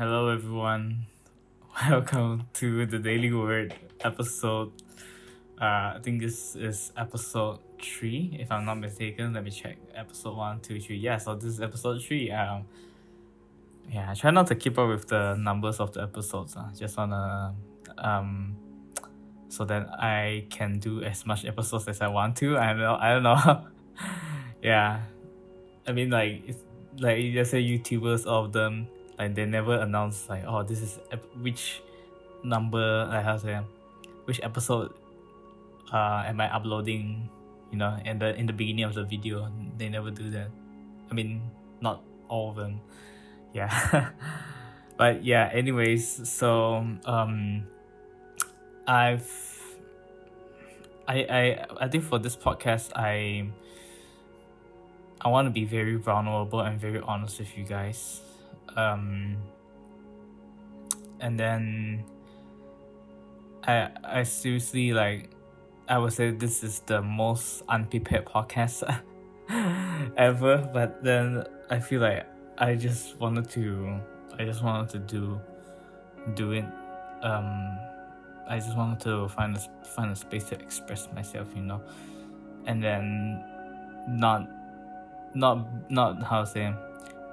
Hello, everyone. Welcome to the Daily Word episode. Uh, I think this is episode three, if I'm not mistaken. Let me check. Episode one, two, three. Yeah, so this is episode three. Um, yeah, I try not to keep up with the numbers of the episodes. Uh. Just wanna um, so that I can do as much episodes as I want to. I don't know. I don't know. yeah, I mean like it's like just say YouTubers of them like they never announce like oh this is ep- which number like how to say which episode uh am I uploading you know and the in the beginning of the video. They never do that. I mean not all of them. Yeah. But yeah anyways so um I've I I I think for this podcast I I want to be very vulnerable and very honest with you guys um and then I I seriously like I would say this is the most unprepared podcast ever but then I feel like I just wanted to I just wanted to do do it um I just wanted to find a find a space to express myself you know? And then not not not how to say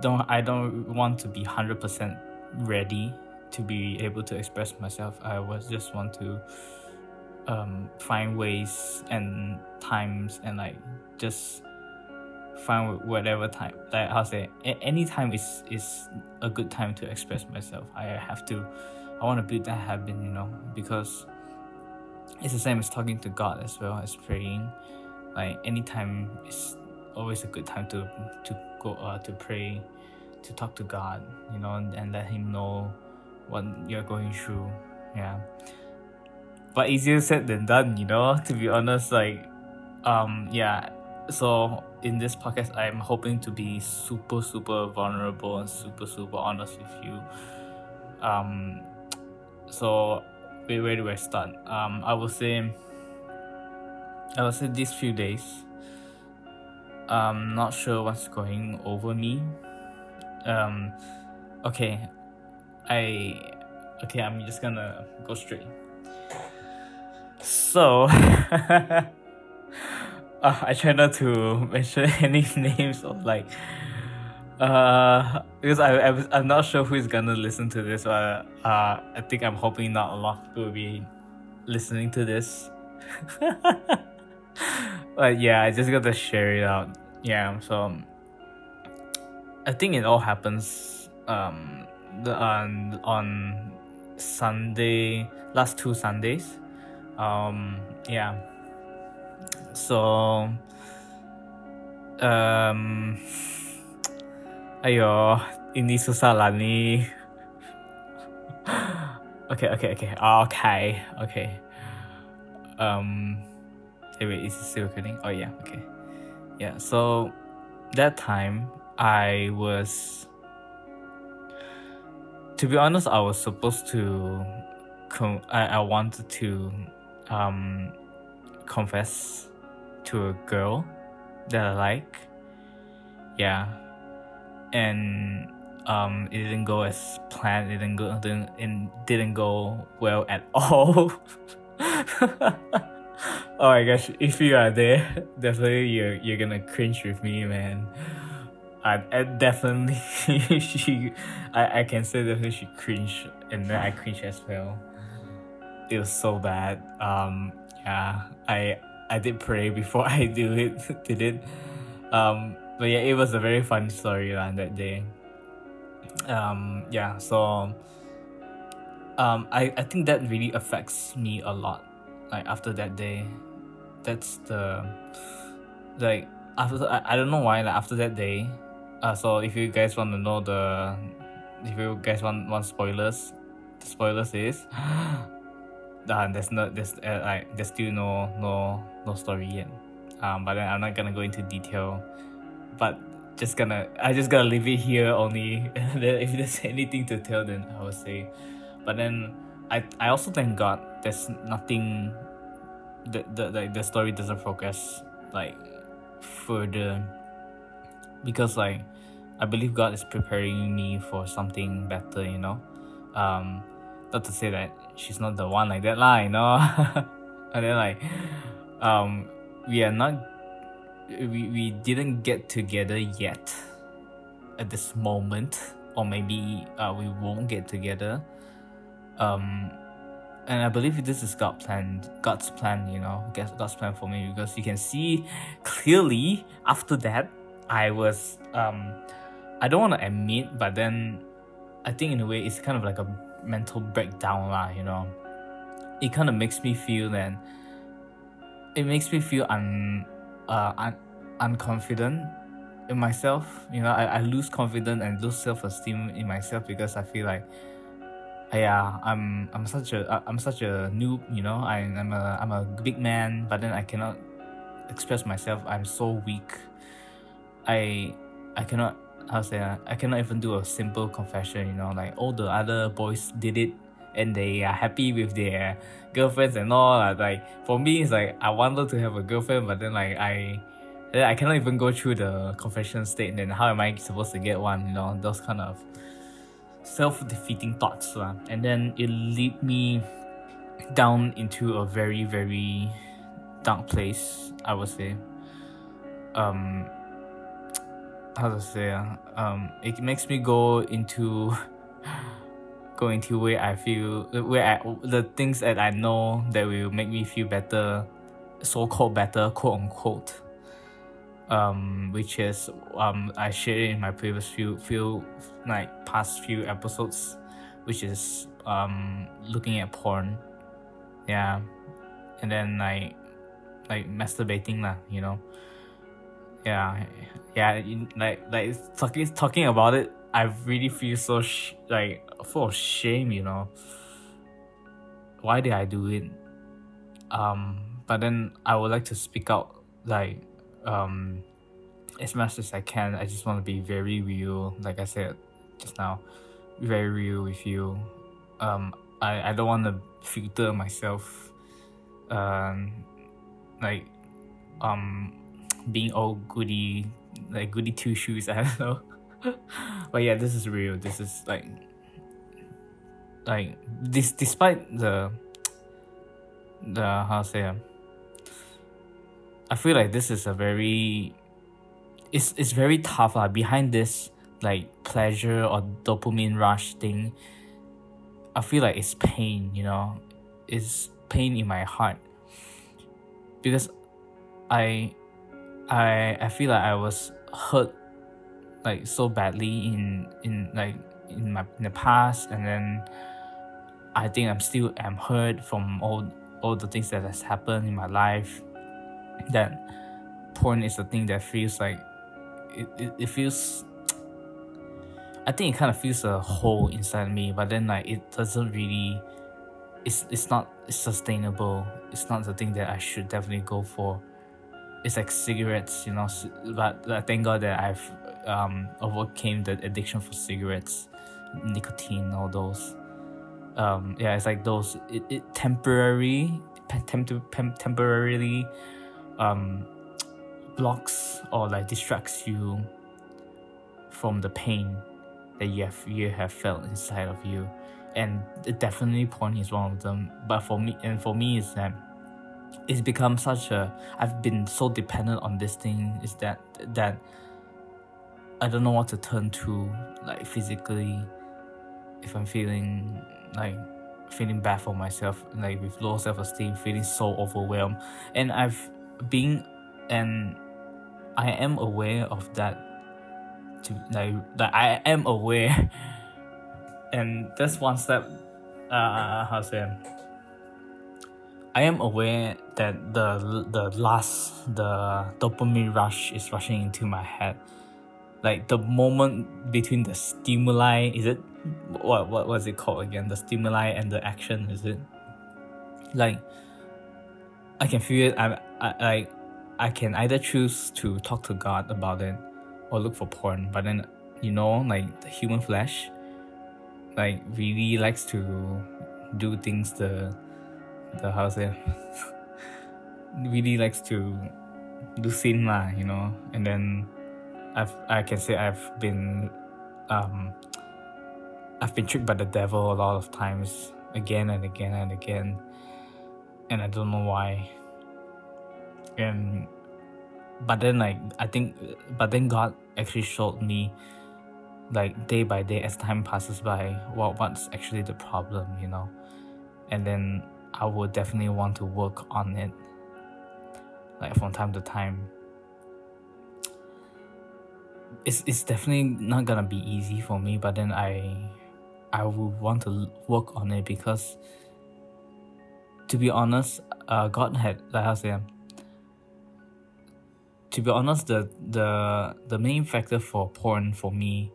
don't I don't want to be hundred percent ready to be able to express myself. I was just want to um, find ways and times and like just find whatever time like how say any time is is a good time to express myself. I have to I want to build that habit, you know, because it's the same as talking to God as well as praying. Like anytime is always a good time to to go uh, to pray, to talk to God, you know, and, and let Him know what you're going through. Yeah. But easier said than done, you know, to be honest, like um yeah. So in this podcast I'm hoping to be super super vulnerable and super super honest with you. Um so where, where do I start? Um I would say I would say these few days um not sure what's going over me. Um okay i okay i'm just gonna go straight. So uh, i try not to mention any names of like uh because I, I i'm not sure who's gonna listen to this but uh i think i'm hoping not a lot will be listening to this but yeah, I just got to share it out. Yeah, so I think it all happens um the on on Sunday last two Sundays. Um yeah. So um ayo ini susah lah okay, okay, okay. Okay, okay. Um Hey, wait, is it still recording? Oh yeah, okay. Yeah, so that time I was to be honest, I was supposed to com- I, I wanted to um confess to a girl that I like. Yeah. And um it didn't go as planned, it didn't go didn't, it didn't go well at all. oh my gosh, if you are there, definitely you're you're gonna cringe with me, man. I, I definitely she I, I can say definitely she cringe and then I cringe as well. It was so bad. Um yeah, I I did pray before I do it did it. Um but yeah it was a very funny story on that day. Um yeah, so um I, I think that really affects me a lot like after that day that's the like after I, I don't know why like after that day uh so if you guys want to know the if you guys want want spoilers the spoilers is uh, there's no there's uh, like there's still no no no story yet. Um but then i'm not gonna go into detail but just gonna i just gonna leave it here only. If there's anything to tell then i will say. But then i i also thank god there's nothing the the like the story doesn't progress like further because like I believe God is preparing me for something better, you know. Um, not to say that she's not the one like that, lah, you know. and then like, um, we are not, we, we didn't get together yet at this moment, or maybe uh, we won't get together. Um, and I believe this is God's plan, God's plan, you know, God's plan for me because you can see clearly after that, I was, um, I don't want to admit, but then I think in a way it's kind of like a mental breakdown, lah, you know. It kind of makes me feel that it makes me feel un, uh, un, unconfident in myself. You know, I, I lose confidence and lose self esteem in myself because I feel like yeah, I'm I'm such a I'm such a noob, you know. I, I'm a I'm a big man, but then I cannot express myself. I'm so weak. I I cannot how say uh, I cannot even do a simple confession, you know. Like all the other boys did it, and they are happy with their girlfriends and all. Like for me, it's like I wanted to have a girlfriend, but then like I. I cannot even go through the confession state. Then how am I supposed to get one? You know, those kind of self-defeating thoughts lah. and then it lead me down into a very very dark place I would say um how to say uh, um it makes me go into go into where I feel where I the things that I know that will make me feel better so called better quote unquote um, which is um, I shared in my previous few few like past few episodes, which is um, looking at porn, yeah, and then like like masturbating lah, you know, yeah, yeah, like like talking talking about it, I really feel so sh- like full of shame, you know. Why did I do it? Um, but then I would like to speak out like um, as much as I can, I just want to be very real. Like I said just now, very real with you. Um, I, I don't want to filter myself. Um, like, um, being all goody, like goody two shoes. I don't know. but yeah, this is real. This is like, like this. Despite the, the how to say. I feel like this is a very it's it's very tough uh, behind this like pleasure or dopamine rush thing I feel like it's pain you know? It's pain in my heart. Because I I I feel like I was hurt like so badly in in like in my in the past and then I think I'm still am hurt from all all the things that has happened in my life that porn is the thing that feels like it, it, it feels I think it kind of feels a hole inside me, but then like it doesn't really it's it's not sustainable. It's not the thing that I should definitely go for. It's like cigarettes, you know. But, but thank God that I've um, overcame the addiction for cigarettes, nicotine, all those. Um, yeah, it's like those. It, it temporary, temp- temporarily um, blocks or like distracts you from the pain that you have you have felt inside of you. And definitely porn is one of them. But for me and for me is that it's become such a i've been so dependent on this thing is that that i don't know what to turn to like physically. If i'm feeling like feeling bad for myself like with low self-esteem feeling so overwhelmed. And i've been and I am aware of that. To like that I am aware, and that's one step. Uh, how say? I am aware that the the last the dopamine rush is rushing into my head, like the moment between the stimuli. Is it what what was it called again? The stimuli and the action. Is it like I can feel it. I I can either choose to talk to God about it or look for porn. But then, you know, like the human flesh, like really likes to do things the the how say really likes to do sin lah, you know. And then I've I can say I've been um I've been tricked by the devil a lot of times again and again and again and I don't know why and but then like I think but then God actually showed me like day by day as time passes by what what's actually the problem you know? And then I would definitely want to work on it like from time to time. It's, it's definitely not gonna be easy for me but then I I would want to work on it because to be honest uh God had like how say to be honest the the the main factor for porn for me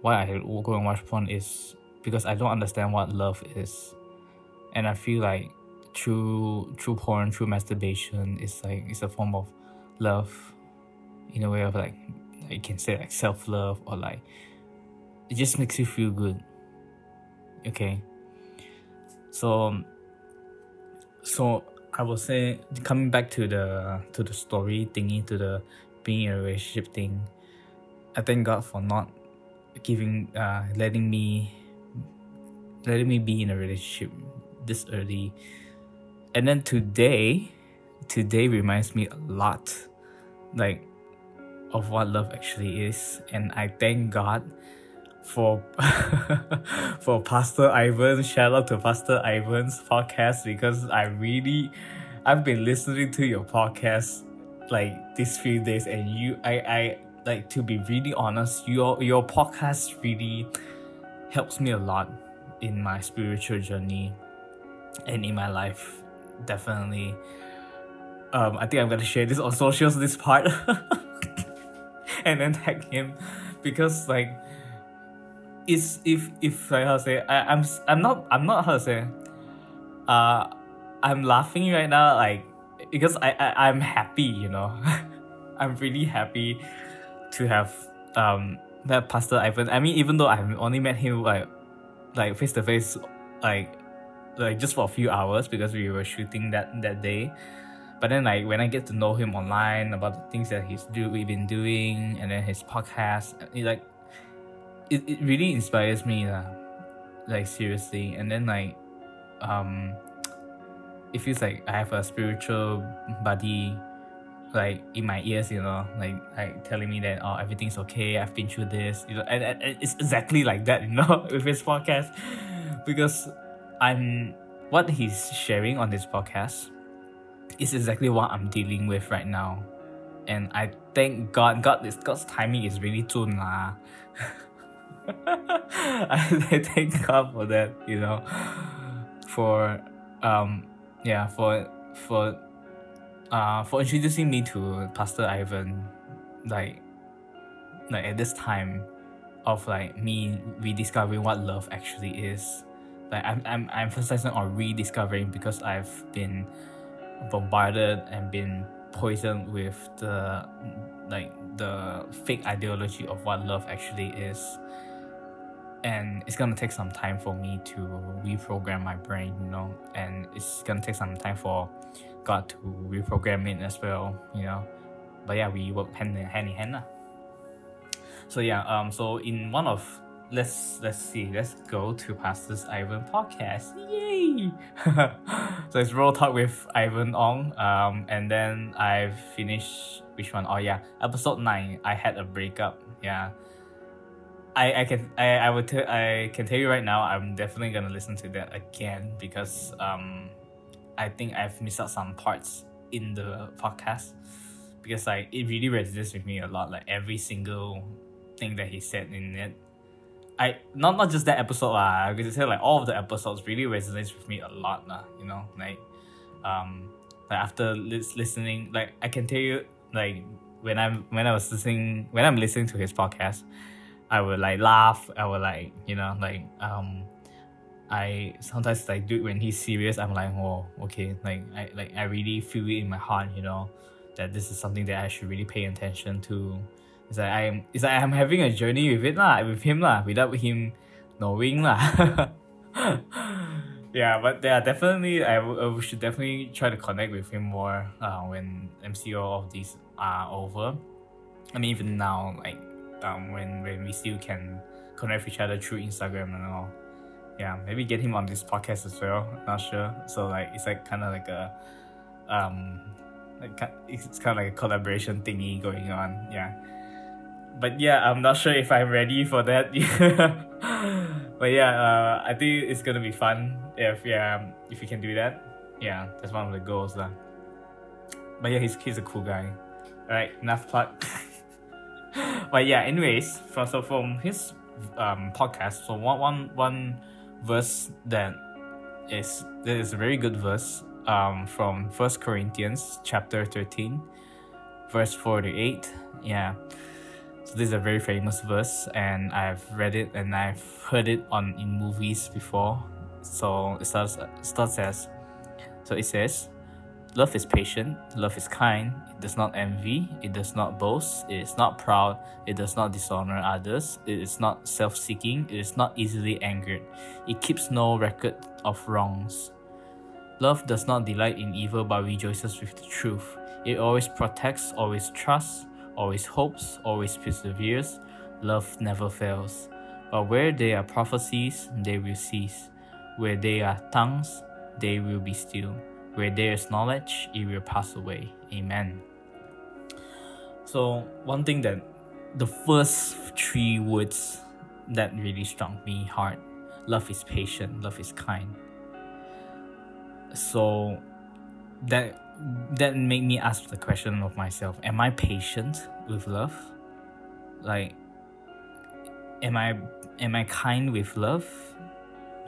why I go and watch porn is because I don't understand what love is. And I feel like through through porn through masturbation is like it's a form of love in a way of like you can say like self-love or like it just makes you feel good. Okay? So so I will say coming back to the to the story thingy to the being in a relationship thing I thank God for not giving uh letting me letting me be in a relationship this early. And then today today reminds me a lot like of what love actually is. And i thank god for for pastor ivan shout out to pastor ivan's podcast because i really i've been listening to your podcast like these few days and you i i like to be really honest your your podcast really helps me a lot in my spiritual journey and in my life definitely. Um i think i'm gonna share this on socials this part and then tag him because like it's if if like how to say I, I'm I'm not I'm not how to say uh I'm laughing right now like because I, I I'm happy you know? I'm really happy to have um that Pastor Ivan. I mean even though I've only met him like like face to face like like just for a few hours because we were shooting that that day. But then like when I get to know him online about the things that he's do we've been doing and then his podcast like it, it really inspires me lah. like seriously and then like um it feels like I have a spiritual buddy like in my ears you know like like telling me that oh everything's okay I've been through this you know and, and, it's exactly like that you know with his podcast because I'm what he's sharing on this podcast is exactly what I'm dealing with right now. And I thank God, God is God's timing is really soon lah. I, thank God for that, you know. For um yeah, for for uh for introducing me to Pastor Ivan like like at this time of like me rediscovering what love actually is. Like I'm I'm I'm emphasizing on rediscovering because I've been bombarded and been poisoned with the like the fake ideology of what love actually is and it's gonna take some time for me to reprogram my brain you know and it's gonna take some time for god to reprogram it as well you know. But yeah we work hand in hand in hand lah. so yeah um so in one of let's let's see let's go to pastor's ivan podcast. Yay! So it's Roll talk with ivan ong um and then i've finished which one? Oh yeah episode 9 i had a breakup. Yeah I, I can I, I would tell I can tell you right now I'm definitely gonna listen to that again because um I think I've missed out some parts in the podcast because like it really resonates with me a lot like every single thing that he said in it I not not just that episode lah. I could say like all of the episodes really resonates with me a lot lah. You know, like um, like after lis- listening, like I can tell you like when I'm when I was listening when I'm listening to his podcast, I would like laugh. I would like you know like um, I sometimes like do when he's serious. I'm like oh okay like I like I really feel it in my heart. You know that this is something that I should really pay attention to it's like I'm it's like I'm having a journey with it lah, with him lah, without him knowing lah. yeah, but yeah, definitely I, I should definitely try to connect with him more uh, when MCO of these are over. I mean, even now, like um, when when we still can connect with each other through Instagram and all. Yeah, maybe get him on this podcast as well. Not sure. So like it's like kind of like a um like it's kind of like a collaboration thingy going on. Yeah. But yeah, I'm not sure if I'm ready for that. but yeah, uh, I think it's gonna be fun if yeah if you can do that. Yeah, that's one of the goals lah. But yeah, he's he's a cool guy. Alright, enough plug. but yeah, anyways, from so from his um podcast, so one one one verse that is that is a very good verse um from First Corinthians chapter thirteen, verse four to eight. Yeah. So this is a very famous verse and I've read it and I've heard it on in movies before. So it starts starts as so it says Love is patient, love is kind, it does not envy, it does not boast, it is not proud, it does not dishonor others, it is not self seeking, it is not easily angered, it keeps no record of wrongs. Love does not delight in evil but rejoices with the truth. It always protects, always trusts, always hopes, always perseveres. Love never fails. But where there are prophecies, they will cease. Where there are tongues, they will be still. Where there is knowledge, it will pass away. Amen. So, one thing that the first three words that really struck me hard love is patient, love is kind. So, that that made me ask the question of myself am i patient with love like am i am i kind with love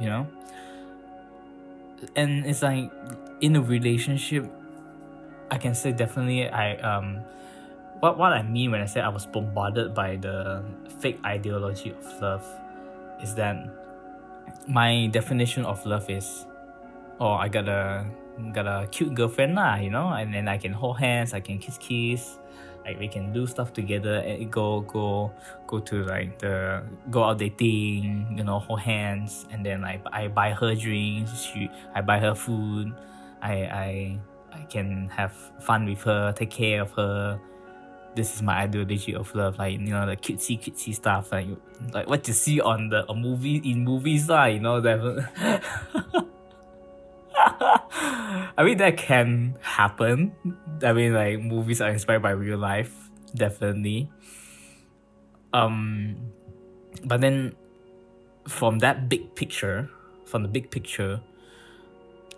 you know and it's like in a relationship i can say definitely i um what what i mean when i say i was bombarded by the fake ideology of love is that my definition of love is oh i got a got a cute girlfriend lah you know and then i can hold hands i can kiss kiss like we can do stuff together and go go go to like the go out dating you know hold hands and then like i buy her drinks she i buy her food i i i can have fun with her take care of her. This is my ideology of love like you know the cutesy cutesy stuff like like what you see on the a movie in movies lah you know that I mean that can happen. I mean like movies are inspired by real life, definitely. Um but then from that big picture, from the big picture,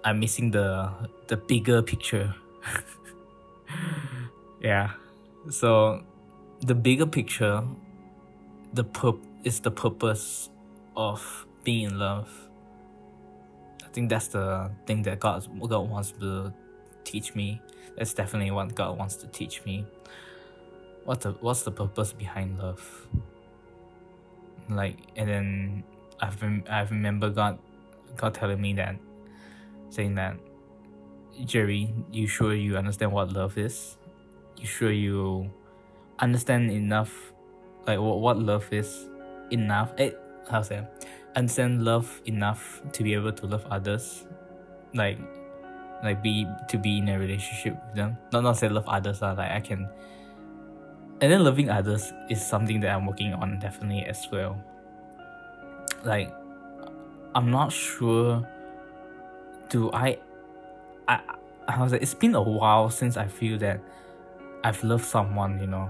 I'm missing the the bigger picture. yeah. So the bigger picture the purp is the purpose of being in love think that's the thing that God God wants to teach me. That's definitely what God wants to teach me. What the what's the purpose behind love? Like and then I've I remember God God telling me that saying that Jerry, you sure you understand what love is? You sure you understand enough like what, what love is enough? It eh, how say understand love enough to be able to love others like like be to be in a relationship with them. Not not say love others uh, like i can and then loving others is something that i'm working on definitely as well. Like i'm not sure do i i i was like it's been a while since i feel that i've loved someone you know.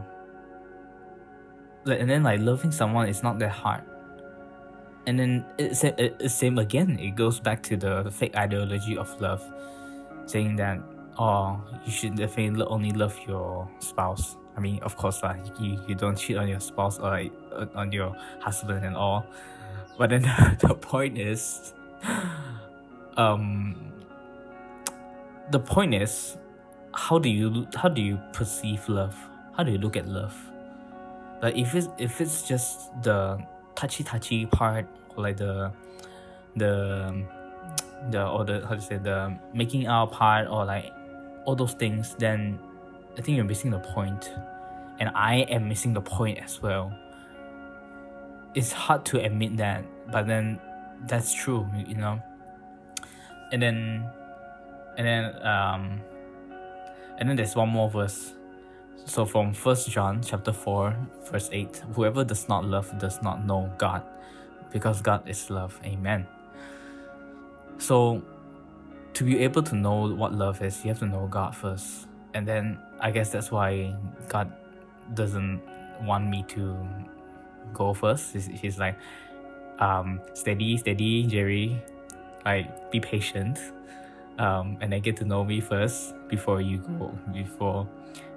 Like, and then like loving someone is not that hard and then it's, same again. It goes back to the fake ideology of love saying that oh you should definitely only love your spouse. I mean of course like you, you don't cheat on your spouse or like, on your husband and all. But then the, the point is um the point is how do you how do you perceive love? How do you look at love? Like if it's if it's just the touchy touchy part like the the the or the how to say the making out part or like all those things then i think you're missing the point. And i am missing the point as well. It's hard to admit that but then that's true you know? And then and then um and then there's one more verse So from First John chapter 4, verse 8, whoever does not love does not know God, because God is love. Amen. So to be able to know what love is, you have to know God first. And then I guess that's why God doesn't want me to go first. He's, he's like, um, steady, steady, Jerry. Like, be patient. Um, and then get to know me first before you go, before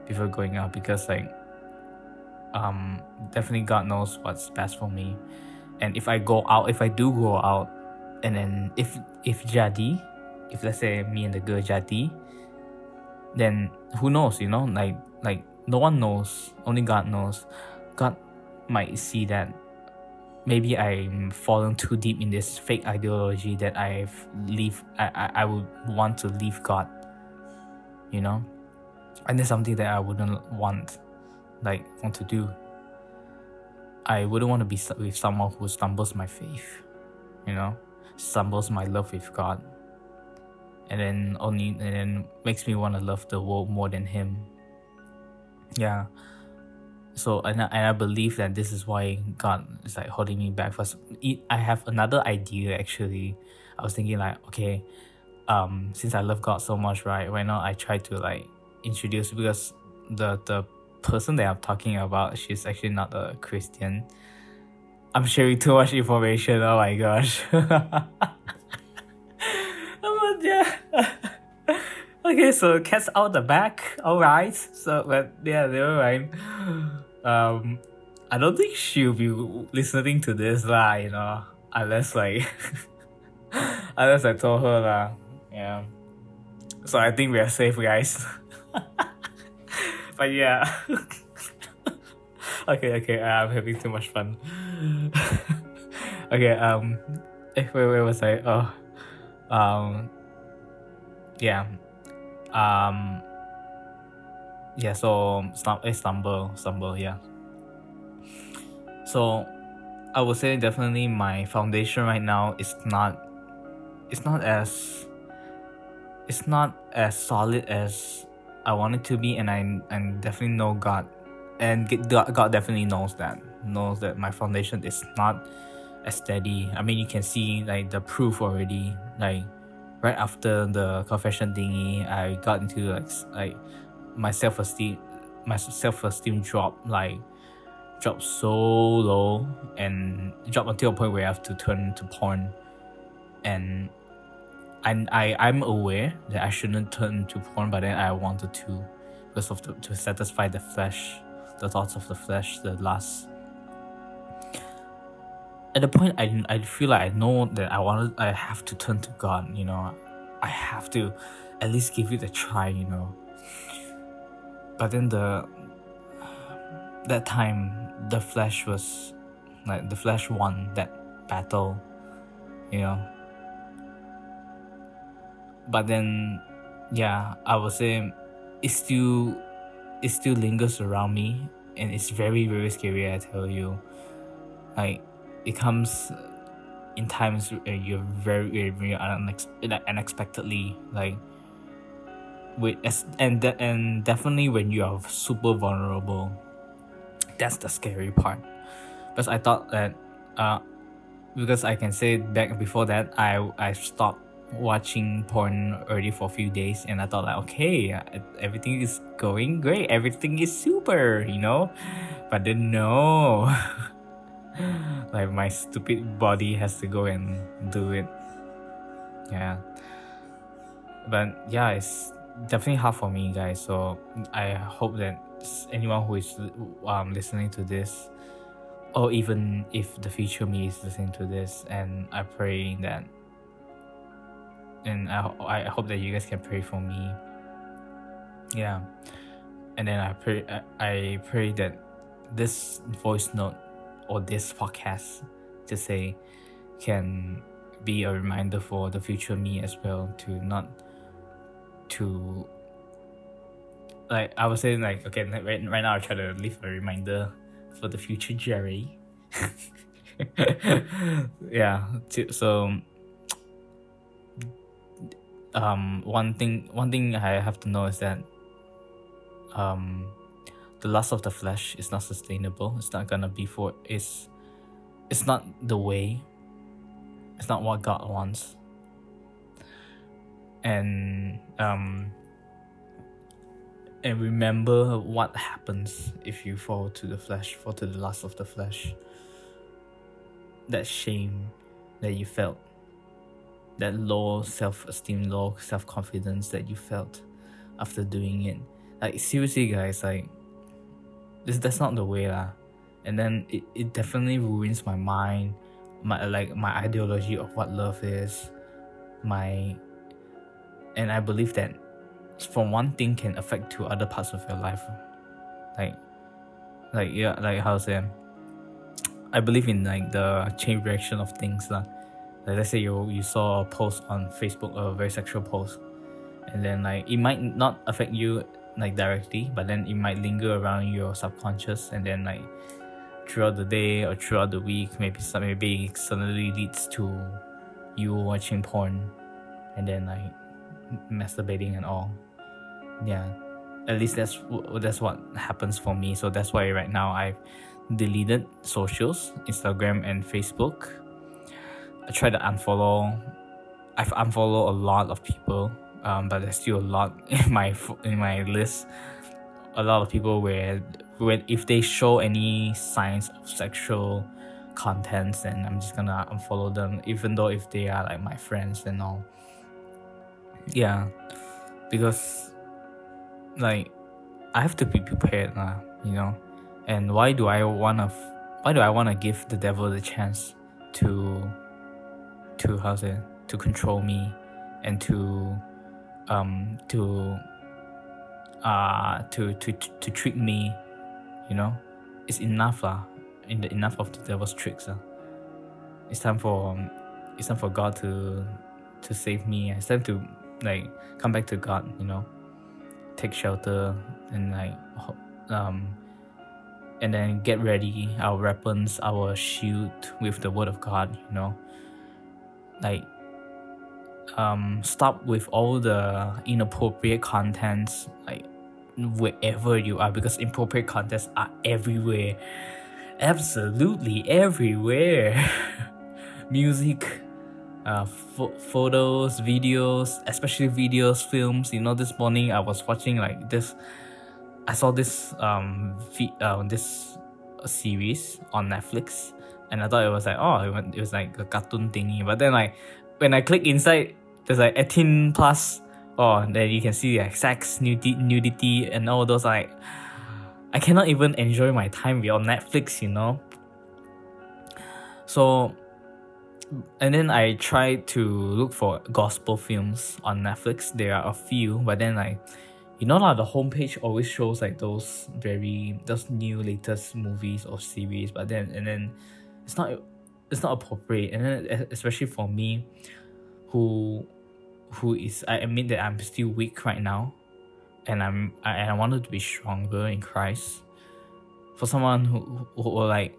before going out because like um definitely God knows what's best for me. And if I go out, if I do go out, and then if if jadi, if let's say me and the girl jadi, then who knows, you know, like like no one knows, only God knows. God might see that maybe I'm fallen too deep in this fake ideology that I've leave I, I, I would want to leave God. You know? And that's something that I wouldn't want, like want to do. I wouldn't want to be with someone who stumbles my faith, you know, stumbles my love with God, and then only and then makes me want to love the world more than Him. Yeah. So and I, and I believe that this is why God is like holding me back. First, I have another idea actually. I was thinking like, okay, um, since I love God so much, right? Why not I try to like introduced because the the person that I'm talking about, she's actually not a Christian. I'm sharing too much information. Oh my gosh. oh yeah. okay, so cats out the back. All right. So, but yeah, never mind. Um, I don't think she'll be listening to this lah. You know, unless like, unless I told her lah. Yeah. So I think we are safe, guys. but yeah. okay, okay, I'm having too much fun. okay, um, eh, where, where was I? Oh, um, yeah, um, yeah. So stum- eh, stumble, stumble, yeah. So, I would say definitely my foundation right now is not, it's not as, it's not as solid as I want it to be, and I and definitely know God, and God, God definitely knows that knows that my foundation is not as steady. I mean, you can see like the proof already. Like right after the confession thingy, I got into like like my self esteem, my self esteem dropped like dropped so low and dropped until a point where I have to turn to porn, and and I I'm aware that I shouldn't turn to porn, but then I wanted to because of the, to satisfy the flesh, the thoughts of the flesh, the lust. At the point I I feel like I know that I wanted I have to turn to God, you know, I have to at least give it a try, you know. But then the that time the flesh was like the flesh won that battle, you know but then yeah i would say it still it still lingers around me and it's very very scary i tell you. Like it comes in times where you're very very, very unex- unexpectedly like with as and de- and definitely when you are super vulnerable that's the scary part. Because i thought that uh because i can say back before that i i stopped watching porn already for a few days and I thought like okay everything is going great. Everything is super you know? But then no. Like my stupid body has to go and do it. Yeah. But yeah it's definitely hard for me guys. So I hope that anyone who is um, listening to this or even if the future me is listening to this and I pray that and I, I hope that you guys can pray for me. Yeah. And then i pray i pray that this voice note or this podcast to say can be a reminder for the future me as well to not to like I was saying like okay right, right now I try to leave a reminder for the future Jerry. Yeah to, so um, one thing one thing I have to know is that um, the lust of the flesh is not sustainable. It's not gonna be for it's it's not the way. It's not what God wants. And um and remember what happens if you fall to the flesh, fall to the lust of the flesh. That shame that you felt, that low self esteem, low self confidence that you felt after doing it. Like seriously guys, like this that's not the way lah. And then it, it definitely ruins my mind, my like my ideology of what love is, my and I believe that from one thing can affect to other parts of your life. Like like yeah, like how to say I believe in like the chain reaction of things lah. Like let's say you you saw a post on Facebook, a very sexual post, and then like it might not affect you like directly, but then it might linger around your subconscious, and then like throughout the day or throughout the week, maybe some maybe suddenly leads to you watching porn, and then like masturbating and all. Yeah, at least that's that's what happens for me. So that's why right now I've deleted socials, Instagram and Facebook. I try to unfollow. I've unfollowed a lot of people, um, but there's still a lot in my in my list. A lot of people where when if they show any signs of sexual contents, then I'm just gonna unfollow them, even though if they are like my friends and all. Yeah, because like I have to be prepared, lah. You know and why do I wanna why do I wanna give the devil the chance to to how's it to control me and to um to uh to to to trick me you know it's enough lah in the enough of the devil's tricks uh. it's time for um, it's time for God to to save me it's time to like come back to God you know take shelter and like um and then get ready our weapons, our shield with the word of God, you know. Like um stop with all the inappropriate contents like wherever you are because inappropriate contents are everywhere. Absolutely everywhere. Music, uh, fo- photos, videos, especially videos, films. You know, this morning I was watching like this I saw this um feed, uh, this series on Netflix, and I thought it was like oh it was, like a cartoon thingy. But then like when I click inside, there's like 18 plus. Oh, then you can see like sex, nudity, nudity, and all those like. I cannot even enjoy my time beyond Netflix, you know. So, and then I tried to look for gospel films on Netflix. There are a few, but then like you know like the homepage always shows like those very those new latest movies or series but then and then it's not it's not appropriate. And then especially for me who who is I admit that I'm still weak right now. And I'm I, and I wanted to be stronger in Christ. For someone who, who, who like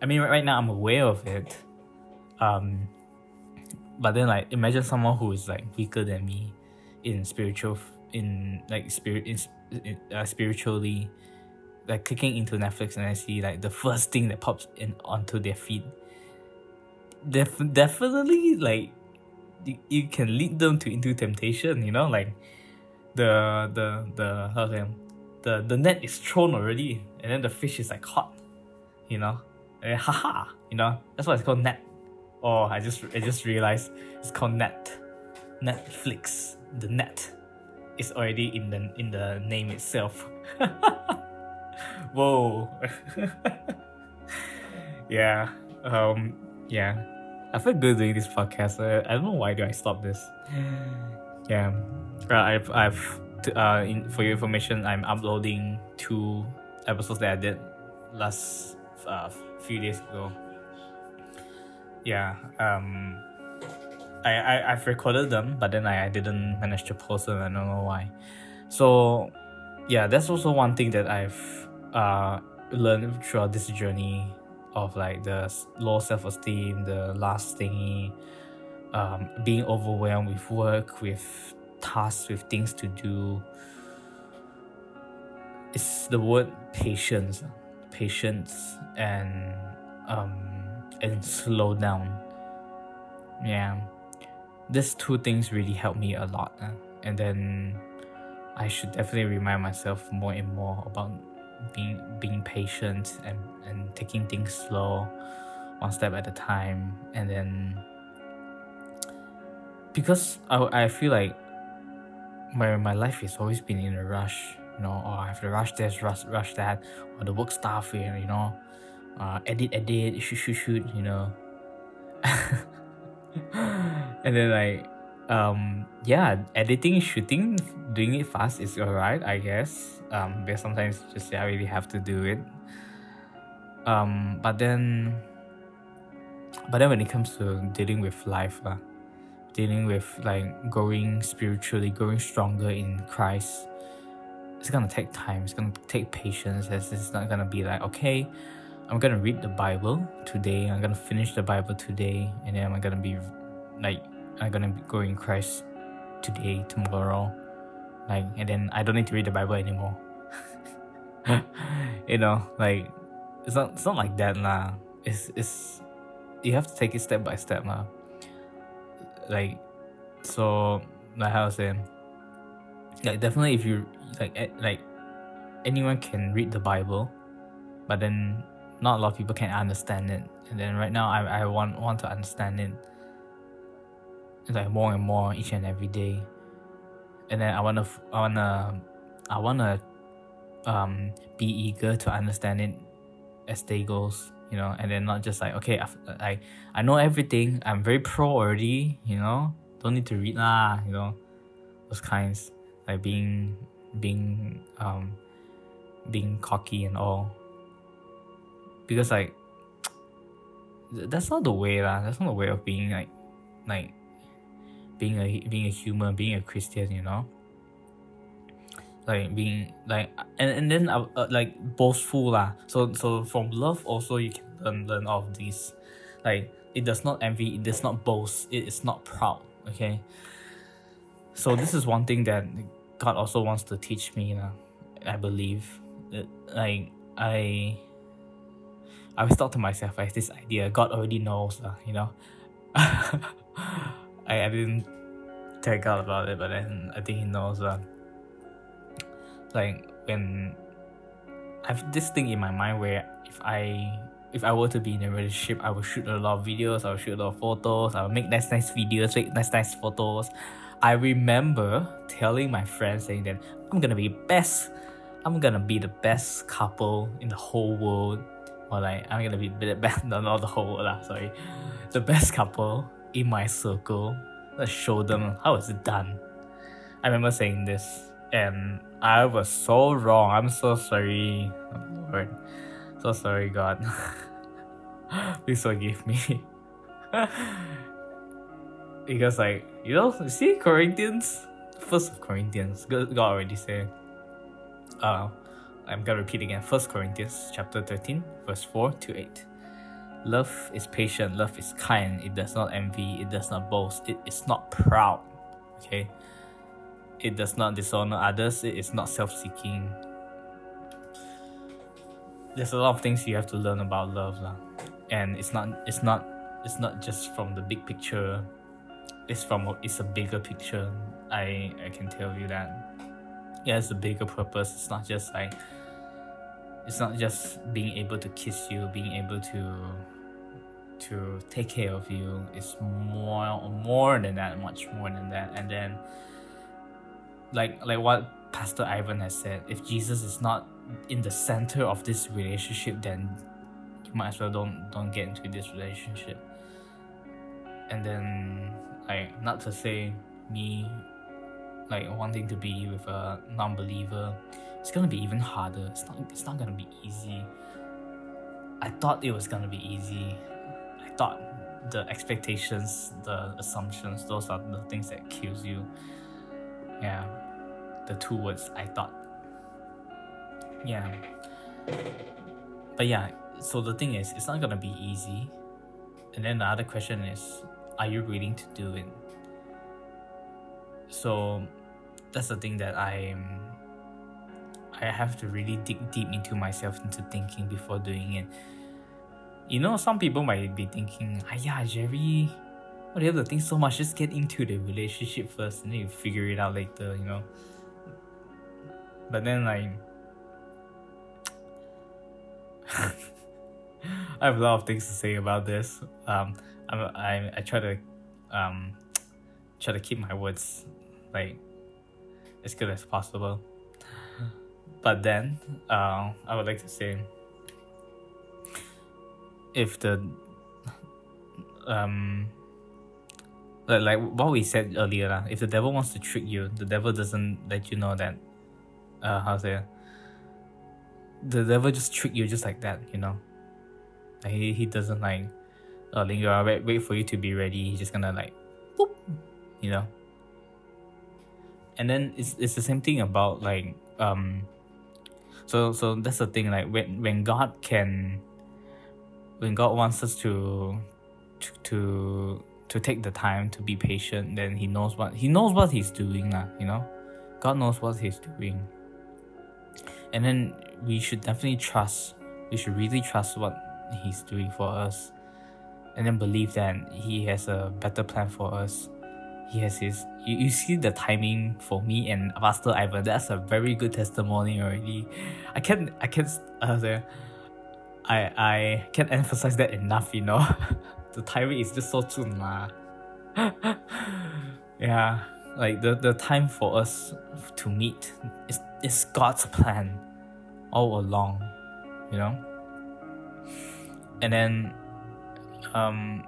I mean right now I'm aware of it. Um but then like imagine someone who is like weaker than me in spiritual in like spirit in, in uh, spiritually like clicking into Netflix and I see like the first thing that pops in onto their feed. Def- definitely like you, you can lead them to into temptation you know like the the the how to say the the net is thrown already and then the fish is like caught you know? And haha you know? That's why it's called net. Oh I just I just realized it's called net. Netflix the net is already in the in the name itself. Whoa. yeah. Um. Yeah. I feel good doing this podcast. I don't know why do I stop this. Yeah. Uh, I've I've uh in, for your information, I'm uploading two episodes that I did last uh, few days ago. Yeah. Um I, I I've recorded them, but then I, I didn't manage to post them. I don't know why. So, yeah, that's also one thing that I've uh learned throughout this journey of like the low self esteem, the last thingy, um, being overwhelmed with work, with tasks, with things to do. it's the word patience, patience and um and slow down. Yeah, these two things really help me a lot, uh, and then I should definitely remind myself more and more about being being patient and and taking things slow, one step at a time, and then because I I feel like my my life has always been in a rush you know, or I have to rush this, rush, rush that, or the work stuff, you know, uh, edit, edit, shoot, shoot, shoot, you know. and then like, um, yeah, editing, shooting, doing it fast is alright, I guess. Um, but sometimes just yeah, really have to do it. Um, but then, but then when it comes to dealing with life, uh, dealing with like growing spiritually, growing stronger in Christ, it's gonna take time. It's gonna take patience. It's, it's not gonna be like okay, I'm gonna read the Bible today. I'm gonna finish the Bible today, and then I'm gonna be like I'm gonna be in Christ today, tomorrow, like, and then I don't need to read the Bible anymore. you know, like it's not it's not like that lah. It's it's you have to take it step by step lah. Like so like how I was saying like definitely if you like like anyone can read the Bible, but then not a lot of people can understand it. And then right now I, I want want to understand it like more and more each and every day. And then I wanna I wanna I wanna um be eager to understand it as day goes, you know, and then not just like okay I I, I know everything, I'm very pro already, you know, don't need to read lah, you know, those kinds like being being um being cocky and all because like that's not the way lah. That's not the way of being like like being a being a human, being a Christian, you know. Like being like and, and then uh, uh, like boastful lah. So so from love also you can learn learn all of these. Like it does not envy, it does not boast, it is not proud. Okay. So this is one thing that God also wants to teach me, uh, I believe. Like I I always thought to myself, I have this idea, God already knows, uh, you know. I, I didn't tell God about it, but then I think He knows. Uh, like when I have this thing in my mind where if I if I were to be in a relationship, I would shoot a lot of videos, I would shoot a lot of photos, I would make nice nice videos, make nice nice photos. I remember telling my friends saying that I'm gonna be best I'm gonna be the best couple in the whole world. Or like I'm gonna be the best no not the whole world sorry. The best couple in my circle. Let's show them how it's done. I remember saying this and I was so wrong. I'm so sorry. Oh Lord. So sorry God. Please forgive me. because like you know see Corinthians first of Corinthians God, already said uh I'm gonna repeat again first Corinthians chapter 13 verse 4 to 8 love is patient love is kind it does not envy it does not boast it is not proud okay it does not dishonor others it is not self-seeking there's a lot of things you have to learn about love lah. and it's not it's not it's not just from the big picture it's from a, it's a bigger picture. I I can tell you that. Yeah, it's a bigger purpose. It's not just like it's not just being able to kiss you, being able to to take care of you. It's more more than that, much more than that. And then like like what Pastor Ivan has said, if Jesus is not in the center of this relationship, then you might as well don't don't get into this relationship. And then like not to say me like wanting to be with a non-believer it's gonna be even harder. It's not it's not gonna be easy. I thought it was gonna be easy. I thought the expectations the assumptions those are the things that kills you. Yeah the two words i thought. Yeah. But yeah so the thing is it's not gonna be easy. And then the other question is are you willing to do it? So that's the thing that I'm I have to really dig deep into myself into thinking before doing it. You know, some people might be thinking, ah, yeah, Jerry, what do you have to think so much? Just get into the relationship first and then you figure it out later, you know. But then, like, I have a lot of things to say about this. Um, I'm, I, I try to, um, try to keep my words, like, as good as possible. But then, uh, I would like to say, if the, um, like, like what we said earlier, uh, if the devil wants to trick you, the devil doesn't let you know that, uh, how say, the devil just trick you just like that, you know. Like, he, he doesn't like, uh, linger, wait, wait for you to be ready. He's just gonna like, boop, you know. And then it's, it's the same thing about like, um, so so that's the thing like when when god can when god wants us to to to, to take the time to be patient then he knows what he knows what he's doing lah, you know? God knows what he's doing. And then we should definitely trust we should really trust what he's doing for us and then believe that he has a better plan for us he yes. you, you see the timing for me and Pastor Ivan. That's a very good testimony already. I can't I can't uh, I I can't emphasize that enough. You know, the timing is just so soon ma. yeah, like the the time for us to meet is is God's plan all along. You know, and then um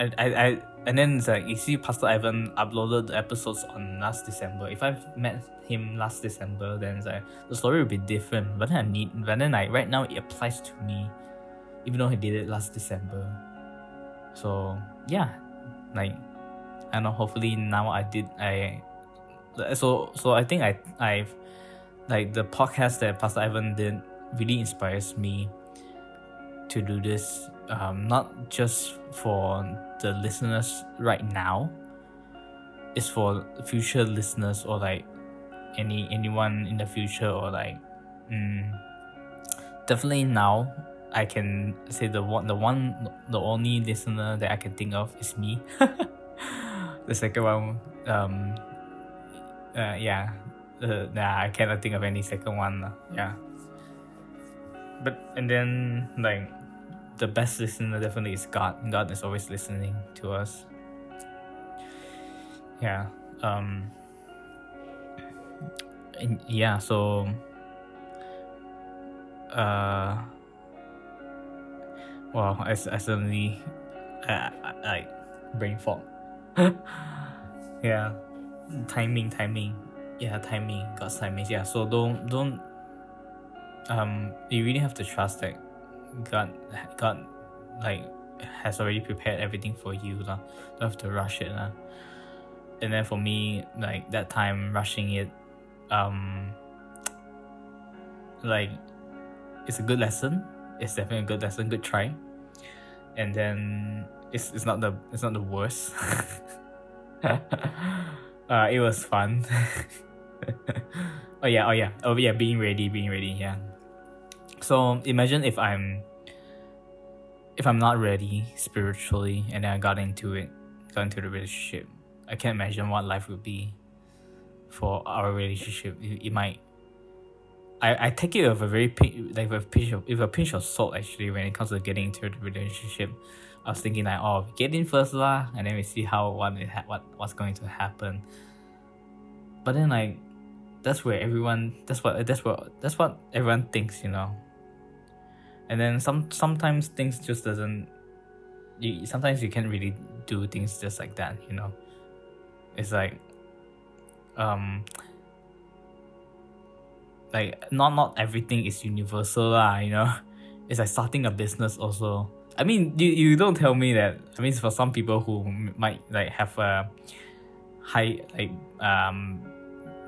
I I, I and then it's like you see Pastor Ivan uploaded the episodes on last December. If I've met him last December, then it's like the story would be different. But then I need but then like right now it applies to me, even though he did it last December. So yeah, like I know hopefully now I did I so so I think I I've like the podcast that Pastor Ivan did really inspires me to do this um, not just for the listeners right now it's for future listeners or like any anyone in the future or like mm, definitely now I can say the one the one the only listener that I can think of is me. the second one um uh yeah uh, nah I cannot think of any second one yeah but and then like the best listener definitely is God. God is always listening to us. Yeah. Um. Yeah. So. Uh. Wow. I, I suddenly, I, I, like brain fog. yeah. Timing. Timing. Yeah. Timing. God's timing. Yeah. So don't don't. Um. You really have to trust that God, God, like has already prepared everything for you lah. Don't have to rush it lah. And then for me, like that time rushing it, um, like it's a good lesson. It's definitely a good lesson. Good try. And then it's it's not the it's not the worst. uh, it was fun. oh yeah, oh yeah, oh yeah, being ready, being ready, yeah. So imagine if I'm if I'm not ready spiritually and I got into it, got into the relationship, I can't imagine what life would be for our relationship. It, it might I, I take it with a very like with a pinch of with a pinch of salt actually when it comes to getting into the relationship. I was thinking like oh get in first lah and then we see how what it ha- what what's going to happen. But then like that's where everyone that's what that's what that's what everyone thinks, you know and then some sometimes things just doesn't you sometimes you can't really do things just like that you know? It's like um like not not everything is universal lah you know? It's like starting a business also. I mean you, you don't tell me that. I mean for some people who might like have a high like um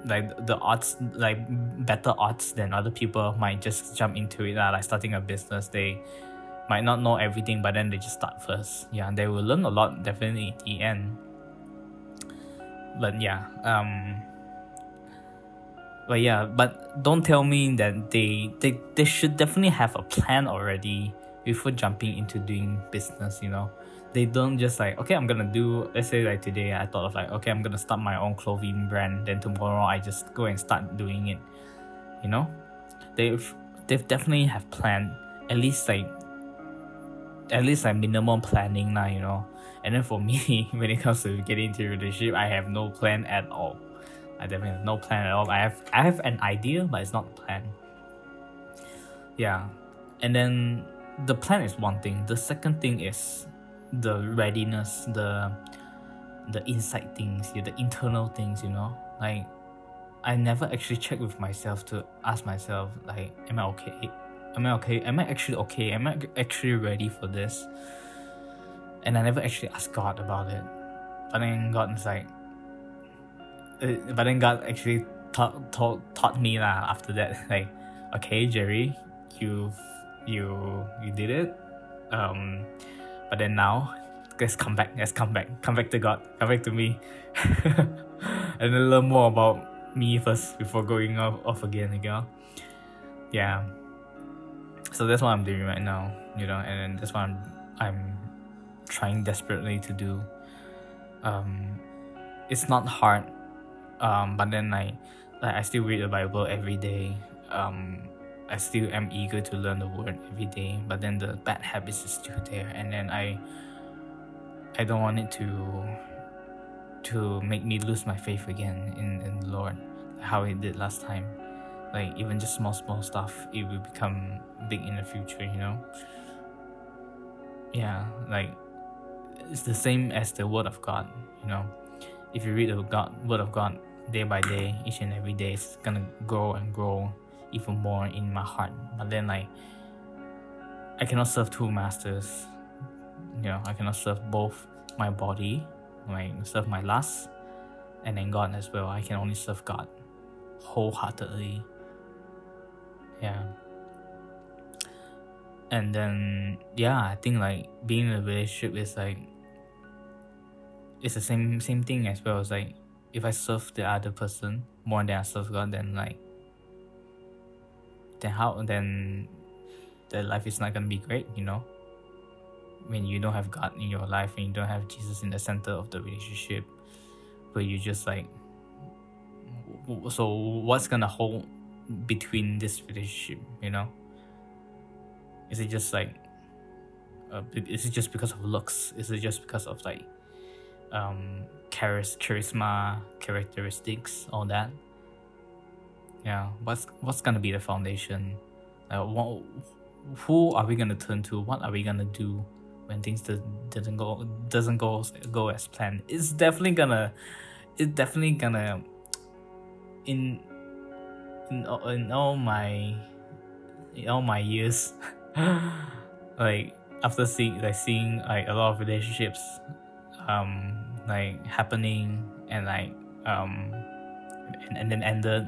like the odds like better odds than other people might just jump into it uh, like starting a business they might not know everything but then they just start first. Yeah they will learn a lot definitely at the end. But yeah um but yeah, but don't tell me that they they they should definitely have a plan already before jumping into doing business. You know, they don't just like okay, I'm gonna do. Let's say like today, I thought of like okay, I'm gonna start my own clothing brand. Then tomorrow, I just go and start doing it. You know, they've they've definitely have planned at least like at least like minimum planning now. You know, and then for me, when it comes to getting into relationship, I have no plan at all. I definitely have no plan at all. I have I have an idea, but it's not a plan. Yeah, and then the plan is one thing. The second thing is the readiness, the the inside things, the internal things. You know, like I never actually check with myself to ask myself like, am I okay? Am I okay? Am I actually okay? Am I actually ready for this? And I never actually asked God about it. But then God is like, uh, but then God actually taught, taught, taught me lah after that like okay Jerry you you you did it um but then now let's come back let's come back. Come back to God come back to me. And then learn more about me first before going off, off again again yeah. So that's what I'm doing right now you know and that's what I'm I'm trying desperately to do. Um it's not hard um, but then like, like I still read the Bible every day. Um, I still am eager to learn the word every day. But then the bad habits is still there, and then I I don't want it to to make me lose my faith again in, in the Lord, how it did last time. Like even just small small stuff, it will become big in the future, you know. Yeah, like it's the same as the word of God, you know. If you read the God word of God day by day, each and every day, it's gonna grow and grow even more in my heart. But then, like, I cannot serve two masters. You know, I cannot serve both my body, like serve my lust, and then God as well. I can only serve God wholeheartedly. Yeah. And then, yeah, I think like being in a relationship is like it's the same same thing as well. It's like if I serve the other person more than I serve God, then like then how then the life is not gonna be great, you know. When you don't have God in your life and you don't have Jesus in the center of the relationship, but you just like so what's gonna hold between this relationship, you know? Is it just like uh, is it just because of looks? Is it just because of like um charis- charisma characteristics all that yeah. What's what's gonna be the foundation? Uh, what, who are we gonna turn to? What are we gonna do when things do, doesn't go doesn't go go as planned? It's definitely gonna it's definitely gonna in in, in all my in all my years like after seeing like seeing like a lot of relationships um like happening and like um and, and then ended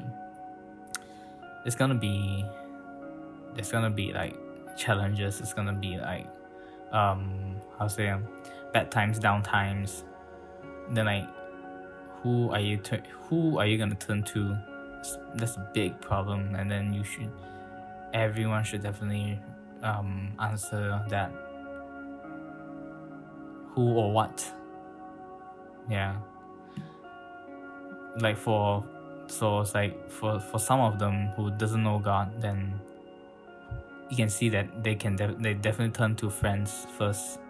it's gonna be there's gonna be like challenges. It's gonna be like um how say um, bad times down times. Then like who are you tur- who are you gonna turn to? That's a big problem. And then you should everyone should definitely um answer that. Who or what? Yeah. Like for so it's like for for some of them who doesn't know god then you can see that they can they definitely turn to friends first.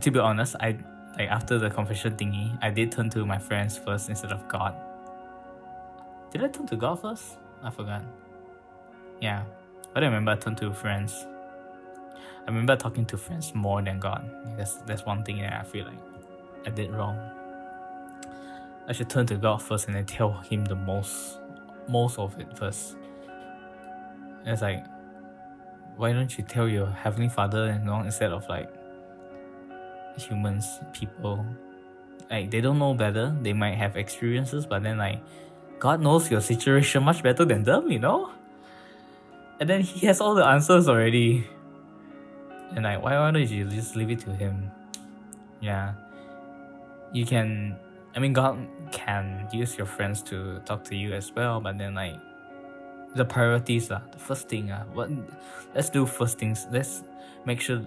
To be honest i like after the confession thingy i did turn to my friends first instead of god. Did i turn to god first? I forgot. Yeah. But i remember i turned to friends. I remember talking to friends more than god. That's that's one thing that i feel like I did wrong. I should turn to God first and then tell Him the most, most of it first. And it's like, why don't you tell your Heavenly Father you know, instead of like humans, people? Like, they don't know better. They might have experiences, but then, like, God knows your situation much better than them, you know? And then He has all the answers already. And, like, why, why don't you just leave it to Him? Yeah you can I mean, God can use your friends to talk to you as well, but then like the priorities are the first thing. Uh, what let's do first things. Let's make sure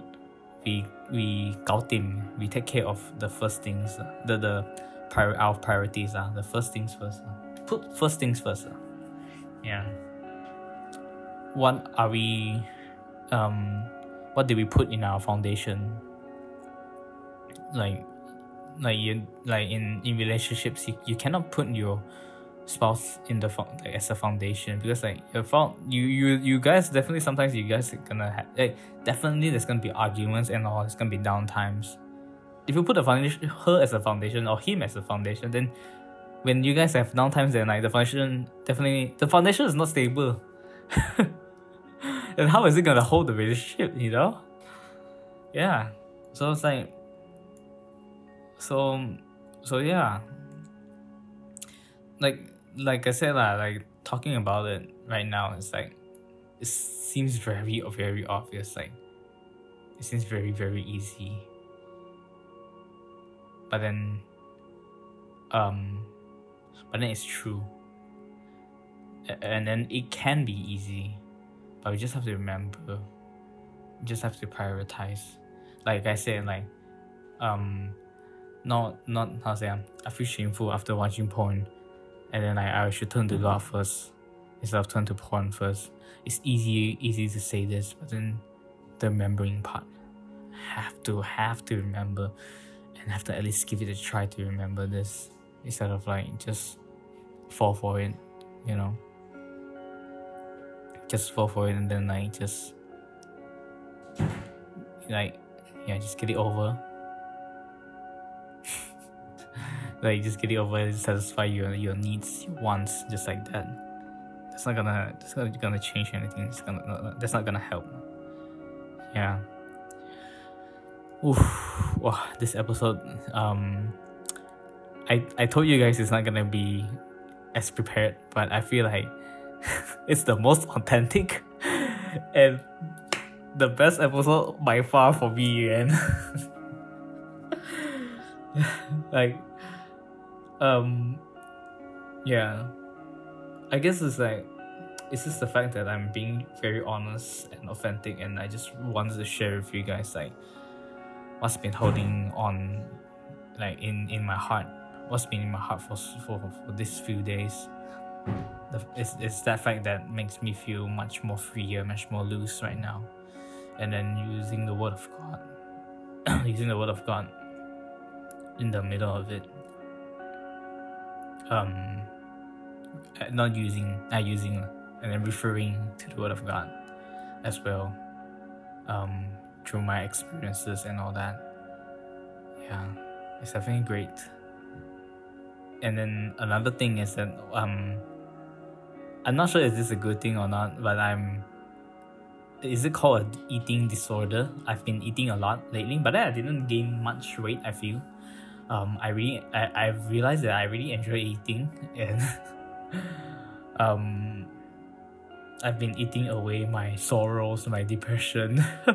we we team. we take care of the first things. Uh, the the prior our priorities are uh, the first things first. Uh. Put first things first. Uh. Yeah. What are we? Um, what did we put in our foundation? Like like you like in in relationships you, you cannot put your spouse in the like, as a foundation because like your fault you you you guys definitely sometimes you guys gonna have like definitely there's gonna be arguments and all there's gonna be down times. If you put the foundation her as a foundation or him as a foundation then when you guys have down times then like the foundation definitely the foundation is not stable. And how is it gonna hold the relationship you know? Yeah. So it's like so so yeah. Like like I said like talking about it right now it's like it seems very very obvious like it seems very very easy. But then um but then it's true. And then it can be easy but we just have to remember. We just have to prioritize. Like i said like um not not how to say I feel shameful after watching porn, and then I I should turn to mm-hmm. God first instead of turn to porn first. It's easy easy to say this, but then the remembering part have to have to remember and have to at least give it a try to remember this instead of like just fall for it, you know. Just fall for it and then like just like yeah, just get it over like just get it over and satisfy your your needs, wants, just like that. That's not gonna that's not gonna change anything. It's gonna that's not gonna help. Yeah. Oof. Wow, this episode um I I told you guys it's not gonna be as prepared, but I feel like it's the most authentic and the best episode by far for me and like um yeah. I guess it's like it's just the fact that i'm being very honest and authentic and i just wanted to share with you guys like what's been holding on like in in my heart. What's been in my heart for for, for these few days. The, it's, it's that fact that makes me feel much more freer much more loose right now. And then using the word of god using the word of god in the middle of it um not using not using and then referring to the word of god as well um through my experiences and all that. Yeah it's definitely great. And then another thing is that um i'm not sure if this is a good thing or not but i'm is it called eating disorder? I've been eating a lot lately but then i didn't gain much weight i feel um, I really I, I realized that I really enjoy eating and um, I've been eating away my sorrows, my depression.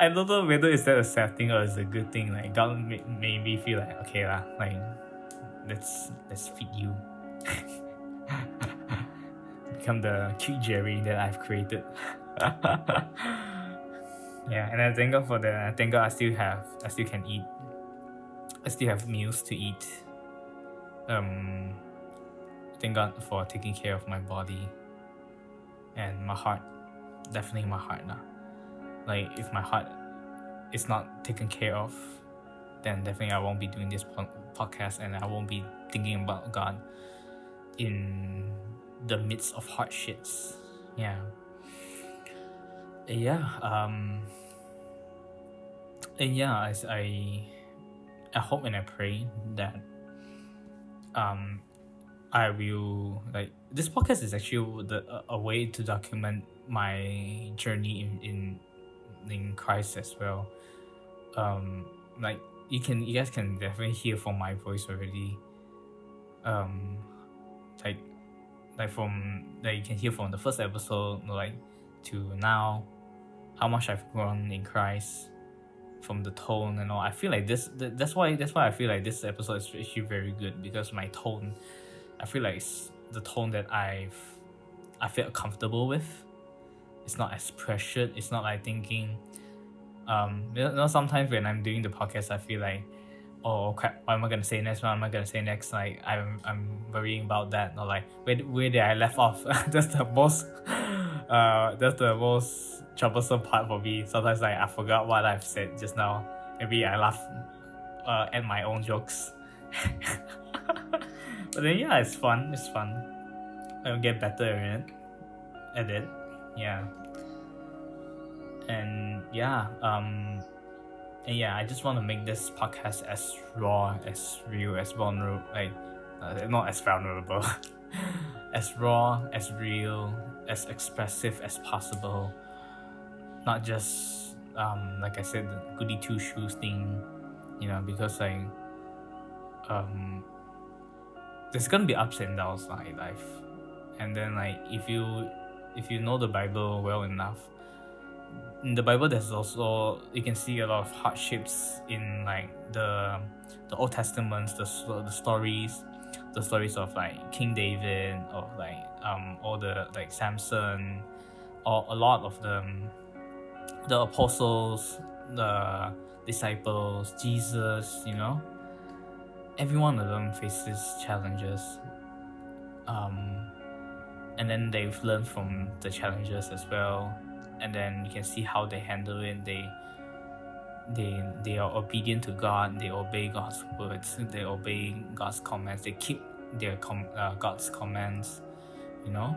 I don't know whether it's that a sad thing or it's a good thing. Like God made, made me feel like okay lah, like let's let's feed you. Become the cute Jerry that I've created yeah and I thank God for the thank God I still have I still can eat. I still have meals to eat. Um thank God for taking care of my body and my heart. Definitely my heart now like if my heart is not taken care of then definitely I won't be doing this podcast and I won't be thinking about God in the midst of hardships. Yeah yeah um and yeah as i i hope and i pray that um i will like this podcast is actually the a, a way to document my journey in in in christ as well. Um like you can you guys can definitely hear from my voice already. Um like like from like you can hear from the first episode like to now how much I've grown in Christ from the tone and all. I feel like this. Th- that's why. That's why I feel like this episode is actually very good because my tone. I feel like it's the tone that I've, I feel comfortable with. It's not as pressured. It's not like thinking. Um, you know, sometimes when I'm doing the podcast, I feel like, oh crap, what am I gonna say next? What am I gonna say next? Like I'm, I'm worrying about that. Or like where, where did I left off? that's the most, uh, that's the most troublesome part for me. Sometimes like I forgot what I've said just now. Maybe I laugh uh, at my own jokes. but then yeah, it's fun. It's fun. I'll get better at it. At it. Yeah. And yeah, um and yeah, I just want to make this podcast as raw, as real, as vulnerable, like uh, not as vulnerable, as raw, as real, as expressive as possible not just um like I said the goody two shoes thing, you know, because like um there's gonna be ups and downs in life. And then like if you if you know the Bible well enough, in the Bible there's also you can see a lot of hardships in like the the Old Testaments, the the stories, the stories of like King David or like um all the like Samson, or a lot of them the apostles, the disciples, Jesus, you know, every one of them faces challenges. Um, and then they've learned from the challenges as well. And then you can see how they handle it. They they they are obedient to God. They obey God's words. They obey God's commands. They keep their com- uh, God's commands. You know.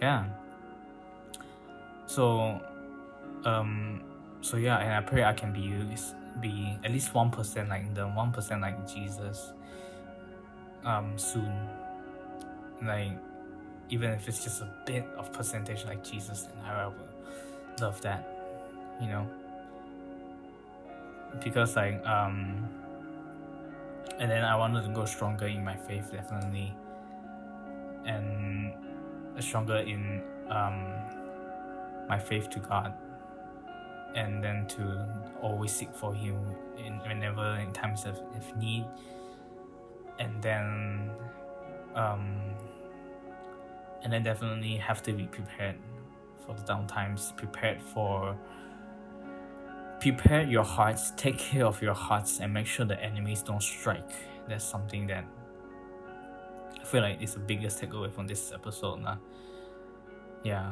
Yeah. So um so yeah and i pray i can be be at least one percent like the one percent like jesus um soon. Like even if it's just a bit of percentage like jesus and i will love that you know? Because like um and then i wanted to go stronger in my faith definitely. And stronger in um my faith to god and then to always seek for him in whenever in times of, need. And then um and then definitely have to be prepared for the down times. Prepared for prepare your hearts take care of your hearts and make sure the enemies don't strike. That's something that i feel like is the biggest takeaway from this episode nah. yeah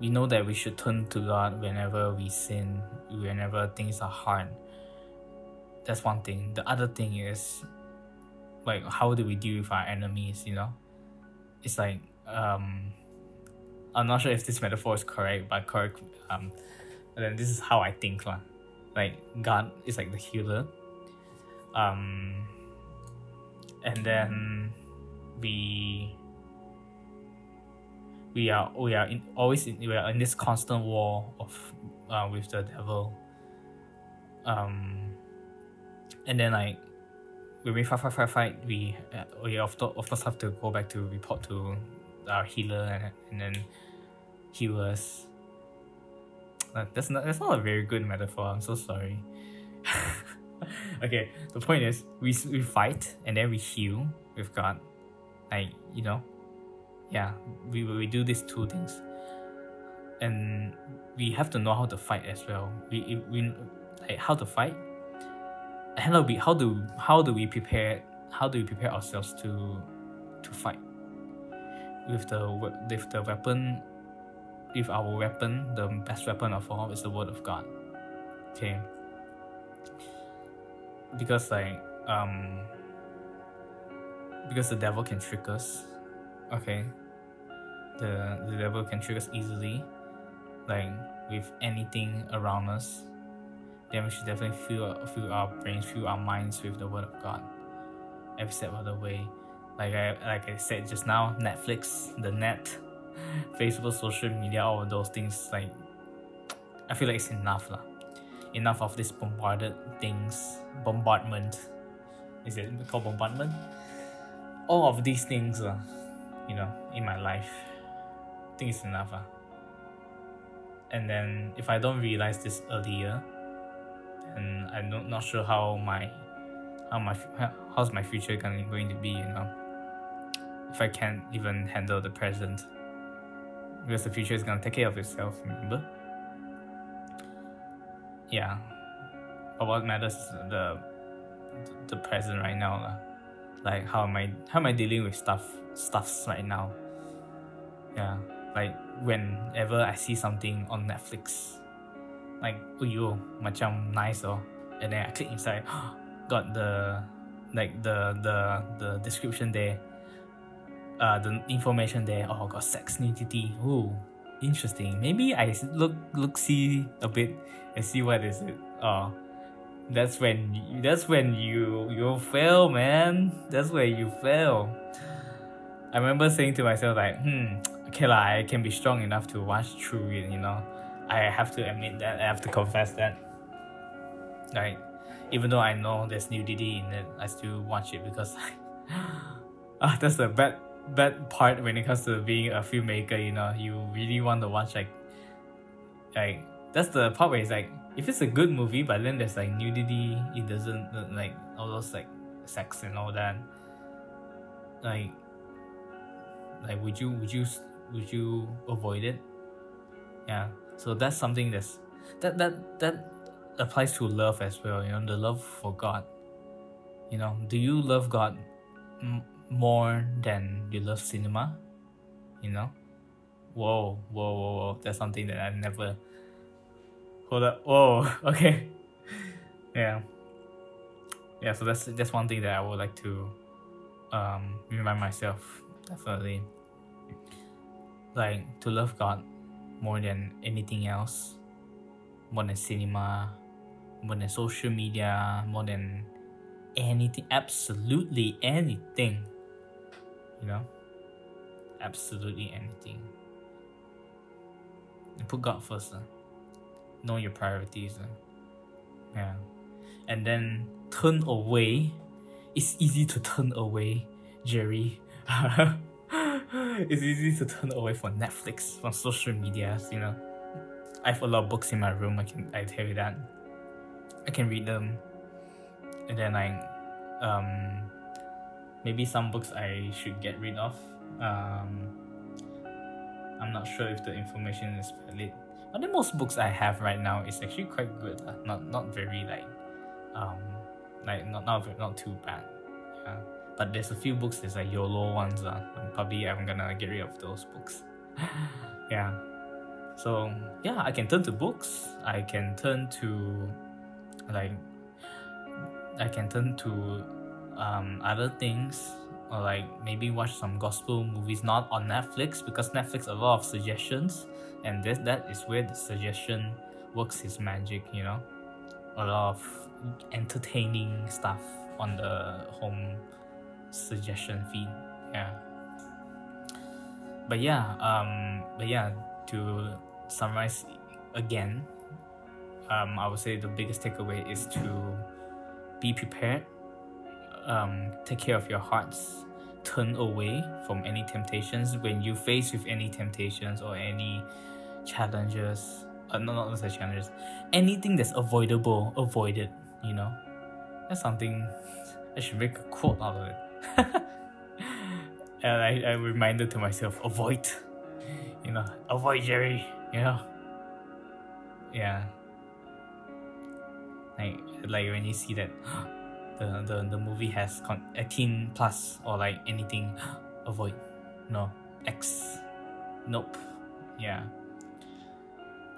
we know that we should turn to God whenever we sin, whenever things are hard. That's one thing. The other thing is like how do we deal with our enemies, you know? It's like um I'm not sure if this metaphor is correct, but correct um then this is how I think lah. Like God is like the healer. Um and then we we are we are in, always in, we are in this constant war of uh, with the devil. Um, and then like when we fight fight fight fight, we uh, we of, of course have to go back to report to our healer and, and then heal us. Uh, that's not that's not a very good metaphor. I'm so sorry. okay, the point is we we fight and then we heal with God, like you know yeah we, we do these two things. And we have to know how to fight as well. We, we like how to fight? How do we how do how do we prepare how do we prepare ourselves to to fight? With the with the weapon with our weapon the best weapon of all is the word of god. Okay. Because like um because the devil can trick us okay the the devil can trick us easily like with anything around us then we should definitely fill fill our brains fill our minds with the word of god every step of the way like I like I said just now Netflix the net Facebook social media all of those things like I feel like it's enough lah. Enough of this bombarded things bombardment. Is it called bombardment? All of these things uh, you know, in my life. I think it's enough. Uh. And then if I don't realize this earlier, and I'm not, not sure how my how my how's my future going going to be. You know, if I can't even handle the present, because the future is gonna take care of itself. Remember? Yeah, but what matters is the the present right now, lah. Like how am I how am I dealing with stuff stuffs right now? Yeah, like whenever I see something on Netflix, like oh yo, macam nice oh, and then I click inside, got the like the the the description there, uh the information there. Oh, got sex nudity. Oh, interesting. Maybe I look look see a bit and see what is it. Oh, that's when that's when you you fail, man. That's where you fail. I remember saying to myself like, hmm, okay lah, I can be strong enough to watch through it, you know. I have to admit that, I have to confess that. Like, even though I know there's nudity in it, I still watch it because uh, that's the bad bad part when it comes to being a filmmaker, you know. You really want to watch like like that's the part where it's like if it's a good movie but then there's like nudity it doesn't like all those like sex and all that like like would you would you would you avoid it? Yeah. So that's something that's that that that applies to love as well you know the love for god. You know do you love god m- more than you love cinema? You know? Whoa whoa whoa whoa. That's something that i never Hold up. Oh, Okay. Yeah. Yeah. So that's that's one thing that I would like to um, remind myself. Definitely. Like to love God more than anything else, more than cinema, more than social media, more than anything, absolutely anything. You know, absolutely anything. And put God first. Uh know your priorities. Uh. Yeah. And then turn away. It's easy to turn away, Jerry. it's easy to turn away from Netflix, from social media, you know. I have a lot of books in my room, I can I tell you that. I can read them. And then like um maybe some books I should get rid of. Um I'm not sure if the information is valid but the most books I have right now is actually quite good. Uh, not not very like um like not not not too bad. Yeah. But there's a few books there's like YOLO ones. Uh, probably I'm gonna get rid of those books. yeah. So yeah, I can turn to books. I can turn to like I can turn to um, other things or like maybe watch some gospel movies not on Netflix because Netflix a lot of suggestions and this that is where the suggestion works its magic you know? A lot of entertaining stuff on the home suggestion feed yeah. But yeah um but yeah to summarize again um i would say the biggest takeaway is to be prepared um take care of your hearts turn away from any temptations when you face with any temptations or any challenges uh, no, not necessarily challenges anything that's avoidable avoid it you know? That's something i should make a quote out of it. And I, I reminded to myself avoid you know avoid jerry you know? Yeah. Like like when you see that the the, the movie has con- 18 plus or like anything avoid no x nope yeah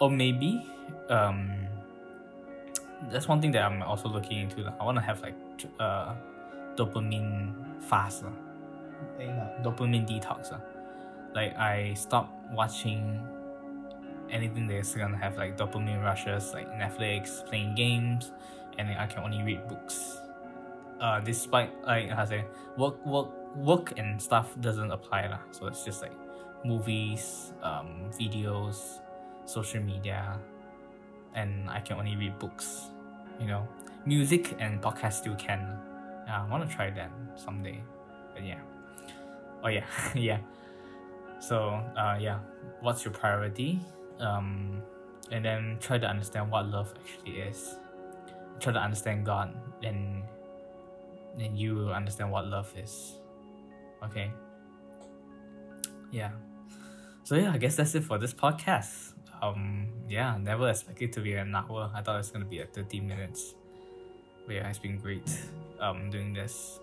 or maybe um that's one thing that I'm also looking into. I want to have like uh dopamine fast. Uh, dopamine detox. Uh. Like I stop watching anything that's gonna have like dopamine rushes like Netflix, playing games, and then I can only read books. Uh despite like I say work work work and stuff doesn't apply lah. So it's just like movies, um, videos, social media, and I can only read books. You know, music and podcast still can. Yeah, I want to try that someday. But yeah. Oh yeah, yeah. So uh, yeah, what's your priority? Um, and then try to understand what love actually is. try to understand God, then then you will understand what love is. Okay. Yeah. So yeah, I guess that's it for this podcast. Um yeah, never expected to be an hour. I thought it was gonna be like 30 minutes. But yeah, it's been great um doing this.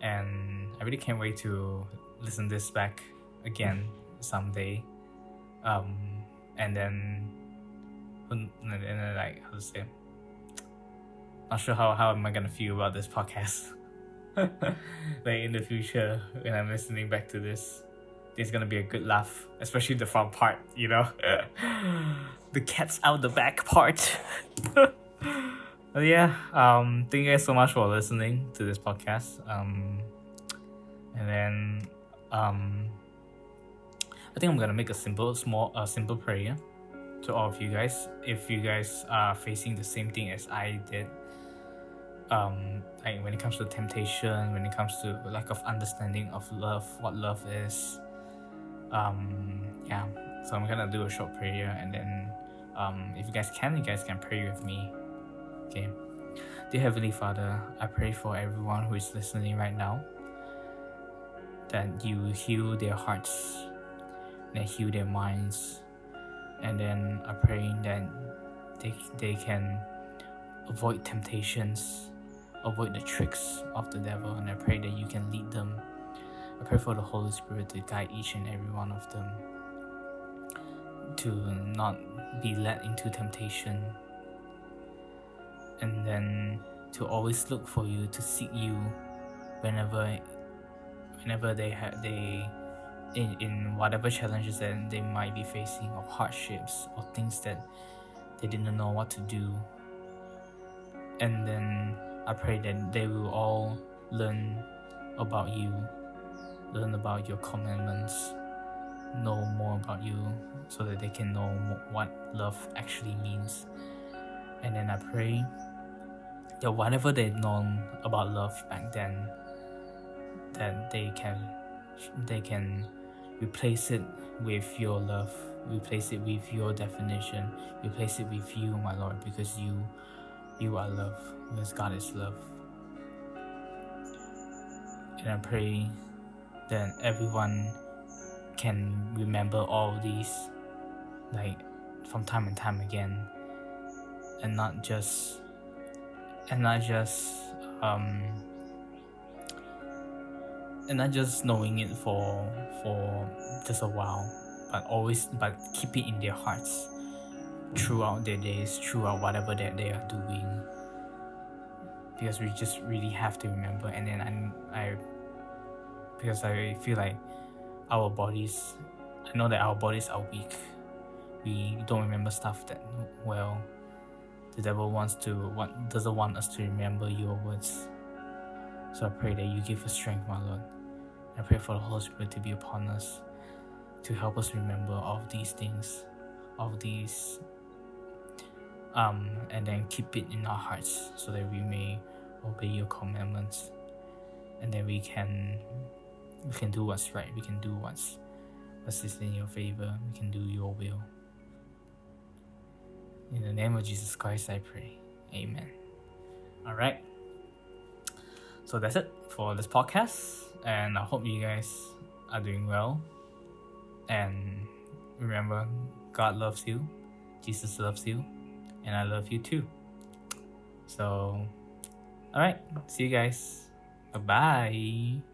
And I really can't wait to listen this back again someday. Um and then and then like how to say not sure how, how am I gonna feel about this podcast. like in the future when I'm listening back to this. There's gonna be a good laugh, especially the front part, you know? the cat's out the back part. but yeah, um thank you guys so much for listening to this podcast. Um and then um I think I'm gonna make a simple small a uh, simple prayer to all of you guys if you guys are facing the same thing as I did um like when it comes to temptation when it comes to lack of understanding of love what love is um yeah. So i'm gonna do a short prayer and then um if you guys can you guys can pray with me. Okay. Dear heavenly father i pray for everyone who is listening right now that you heal their hearts and heal their minds and then i pray that they, they can avoid temptations avoid the tricks of the devil, and I pray that you can lead them. I pray for the Holy Spirit to guide each and every one of them to not be led into temptation, and then to always look for you, to seek you whenever, whenever they have they. In, in whatever challenges that they might be facing or hardships or things that they didn't know what to do and then I pray that they will all learn about you, learn about your commandments, know more about you so that they can know what love actually means. And then I pray that whatever they've known about love back then, that they can they can replace it with your love, replace it with your definition, replace it with you, my Lord, because you you are love because God is love. And I pray that everyone can remember all these like from time and time again. And not just and not just um and not just knowing it for for just a while but always but keep it in their hearts throughout their days throughout whatever that they are doing. Because we just really have to remember and then I, I because I feel like our bodies I know that our bodies are weak. We don't remember stuff that well the devil wants to want doesn't want us to remember your words. So I pray that you give us strength my Lord. I pray for the Holy Spirit to be upon us to help us remember all of these things all of these um, and then keep it in our hearts so that we may obey your commandments. And then we can we can do what's right we can do what's what's is in your favor we can do your will. In the name of jesus christ i pray. Amen. All right so that's it for this podcast and i hope you guys are doing well. And remember god loves you. Jesus loves you and i love you too so all right. See you guys. Bye bye.